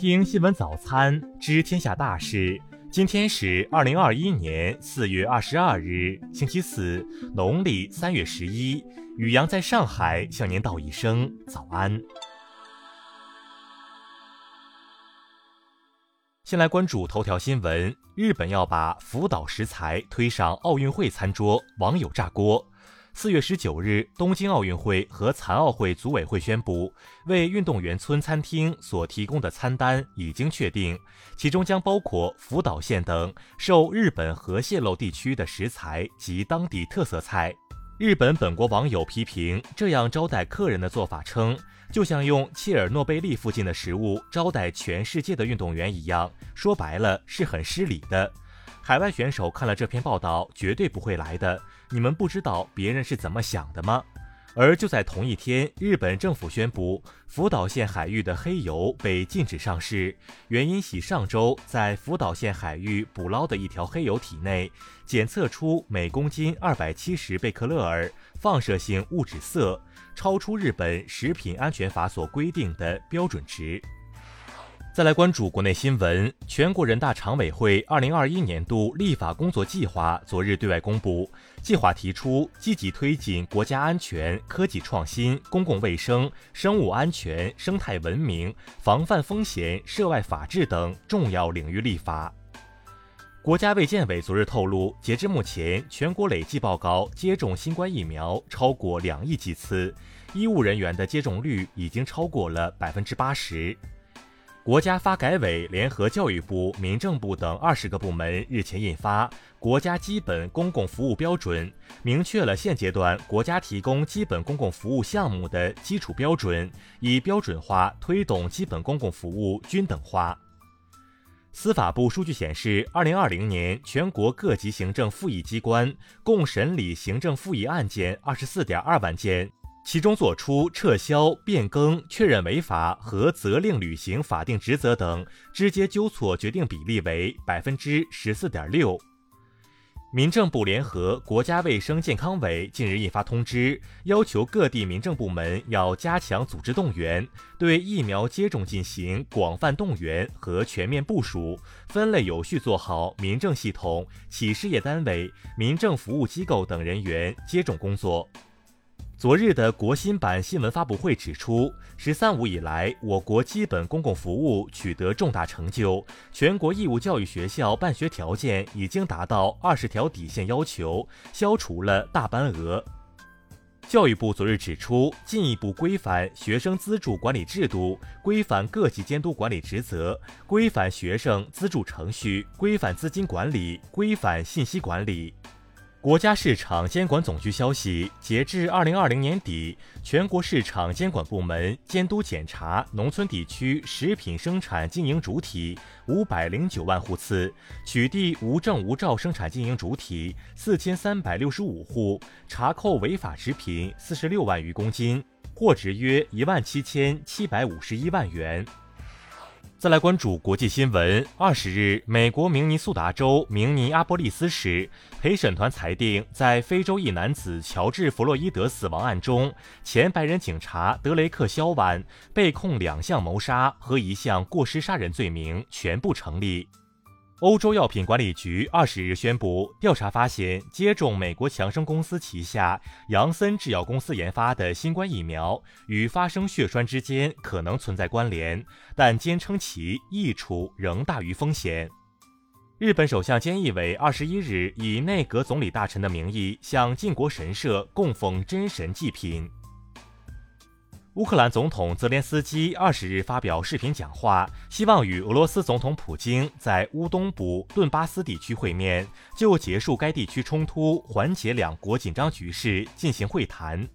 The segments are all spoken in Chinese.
听新闻早餐，知天下大事。今天是二零二一年四月二十二日，星期四，农历三月十一。雨阳在上海向您道一声早安。先来关注头条新闻：日本要把福岛食材推上奥运会餐桌，网友炸锅。四月十九日，东京奥运会和残奥会组委会宣布，为运动员村餐厅所提供的餐单已经确定，其中将包括福岛县等受日本核泄漏地区的食材及当地特色菜。日本本国网友批评这样招待客人的做法，称就像用切尔诺贝利附近的食物招待全世界的运动员一样，说白了是很失礼的。海外选手看了这篇报道，绝对不会来的。你们不知道别人是怎么想的吗？而就在同一天，日本政府宣布，福岛县海域的黑油被禁止上市，原因系上周在福岛县海域捕捞的一条黑油体内检测出每公斤二百七十贝克勒尔放射性物质铯，超出日本食品安全法所规定的标准值。再来关注国内新闻，全国人大常委会二零二一年度立法工作计划昨日对外公布。计划提出，积极推进国家安全、科技创新、公共卫生、生物安全、生态文明、防范风险、涉外法治等重要领域立法。国家卫健委昨日透露，截至目前，全国累计报告接种新冠疫苗超过两亿剂次，医务人员的接种率已经超过了百分之八十。国家发改委联合教育部、民政部等二十个部门日前印发《国家基本公共服务标准》，明确了现阶段国家提供基本公共服务项目的基础标准，以标准化推动基本公共服务均等化。司法部数据显示，二零二零年全国各级行政复议机关共审理行政复议案件二十四点二万件。其中作出撤销、变更、确认违法和责令履行法定职责等直接纠错决定比例为百分之十四点六。民政部联合国家卫生健康委近日印发通知，要求各地民政部门要加强组织动员，对疫苗接种进行广泛动员和全面部署，分类有序做好民政系统、企事业单位、民政服务机构等人员接种工作。昨日的国新办新闻发布会指出，“十三五”以来，我国基本公共服务取得重大成就，全国义务教育学校办学条件已经达到二十条底线要求，消除了大班额。教育部昨日指出，进一步规范学生资助管理制度，规范各级监督管理职责，规范学生资助程序，规范资金管理，规范信息管理。国家市场监管总局消息，截至二零二零年底，全国市场监管部门监督检查农村地区食品生产经营主体五百零九万户次，取缔无证无照生产经营主体四千三百六十五户，查扣违法食品四十六万余公斤，货值约一万七千七百五十一万元。再来关注国际新闻。二十日，美国明尼苏达州明尼阿波利斯市陪审团裁定，在非洲裔男子乔治·弗洛伊德死亡案中，前白人警察德雷克·肖万被控两项谋杀和一项过失杀人罪名，全部成立。欧洲药品管理局二十日宣布，调查发现，接种美国强生公司旗下杨森制药公司研发的新冠疫苗与发生血栓之间可能存在关联，但坚称其益处仍大于风险。日本首相菅义伟二十一日以内阁总理大臣的名义向靖国神社供奉真神祭品。乌克兰总统泽连斯基二十日发表视频讲话，希望与俄罗斯总统普京在乌东部顿巴斯地区会面，就结束该地区冲突、缓解两国紧张局势进行会谈。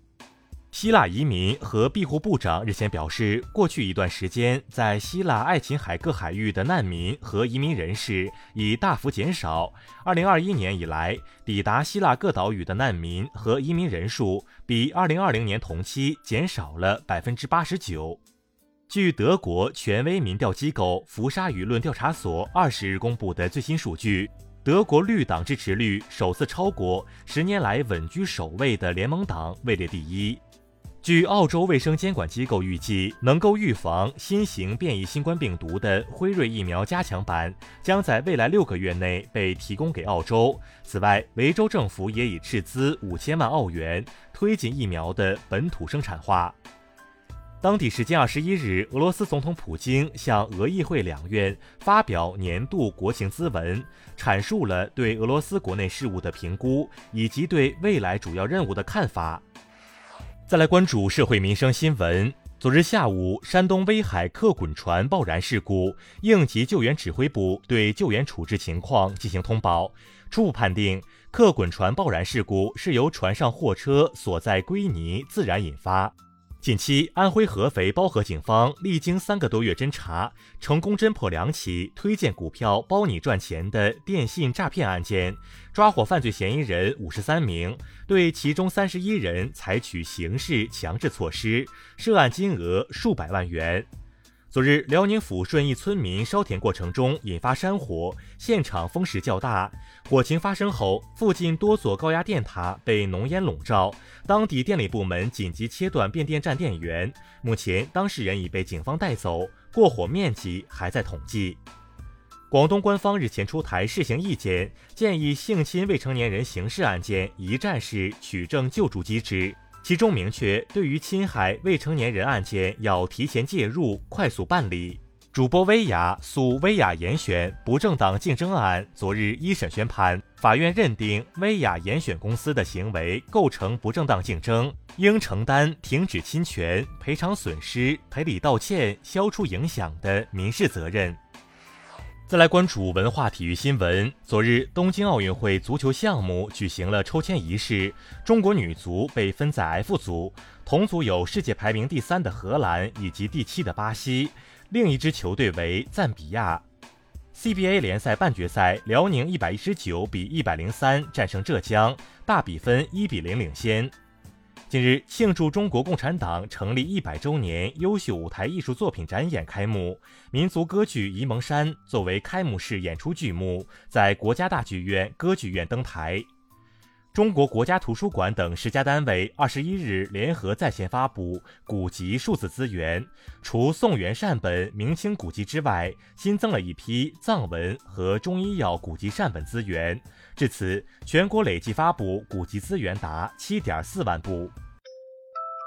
希腊移民和庇护部长日前表示，过去一段时间，在希腊爱琴海各海域的难民和移民人士已大幅减少。二零二一年以来，抵达希腊各岛屿的难民和移民人数比二零二零年同期减少了百分之八十九。据德国权威民调机构福沙舆论调查所二十日公布的最新数据，德国绿党支持率首次超过十年来稳居首位的联盟党，位列第一。据澳洲卫生监管机构预计，能够预防新型变异新冠病毒的辉瑞疫苗加强版将在未来六个月内被提供给澳洲。此外，维州政府也已斥资五千万澳元推进疫苗的本土生产化。当地时间二十一日，俄罗斯总统普京向俄议会两院发表年度国情咨文，阐述了对俄罗斯国内事务的评估以及对未来主要任务的看法。再来关注社会民生新闻。昨日下午，山东威海客滚船爆燃事故，应急救援指挥部对救援处置情况进行通报，初步判定客滚船爆燃事故是由船上货车所在硅泥自燃引发。近期，安徽合肥包河警方历经三个多月侦查，成功侦破两起推荐股票包你赚钱的电信诈骗案件，抓获犯罪嫌疑人五十三名，对其中三十一人采取刑事强制措施，涉案金额数百万元。昨日，辽宁抚顺一村民烧田过程中引发山火，现场风势较大。火情发生后，附近多座高压电塔被浓烟笼罩，当地电力部门紧急切断变电站电源。目前，当事人已被警方带走，过火面积还在统计。广东官方日前出台试行意见，建议性侵未成年人刑事案件一站式取证救助机制。其中明确，对于侵害未成年人案件要提前介入，快速办理。主播薇娅诉薇娅严选不正当竞争案，昨日一审宣判，法院认定薇娅严选公司的行为构成不正当竞争，应承担停止侵权、赔偿损失、赔礼道歉、消除影响的民事责任。再来关注文化体育新闻。昨日，东京奥运会足球项目举行了抽签仪式，中国女足被分在 F 组，同组有世界排名第三的荷兰以及第七的巴西，另一支球队为赞比亚。CBA 联赛半决赛，辽宁一百一十九比一百零三战胜浙江，大比分一比零领先。近日，庆祝中国共产党成立一百周年优秀舞台艺术作品展演开幕，民族歌剧《沂蒙山》作为开幕式演出剧目，在国家大剧院歌剧院登台。中国国家图书馆等十家单位二十一日联合在线发布古籍数字资源，除宋元善本明清古籍之外，新增了一批藏文和中医药古籍善本资源。至此，全国累计发布古籍资源达七点四万部。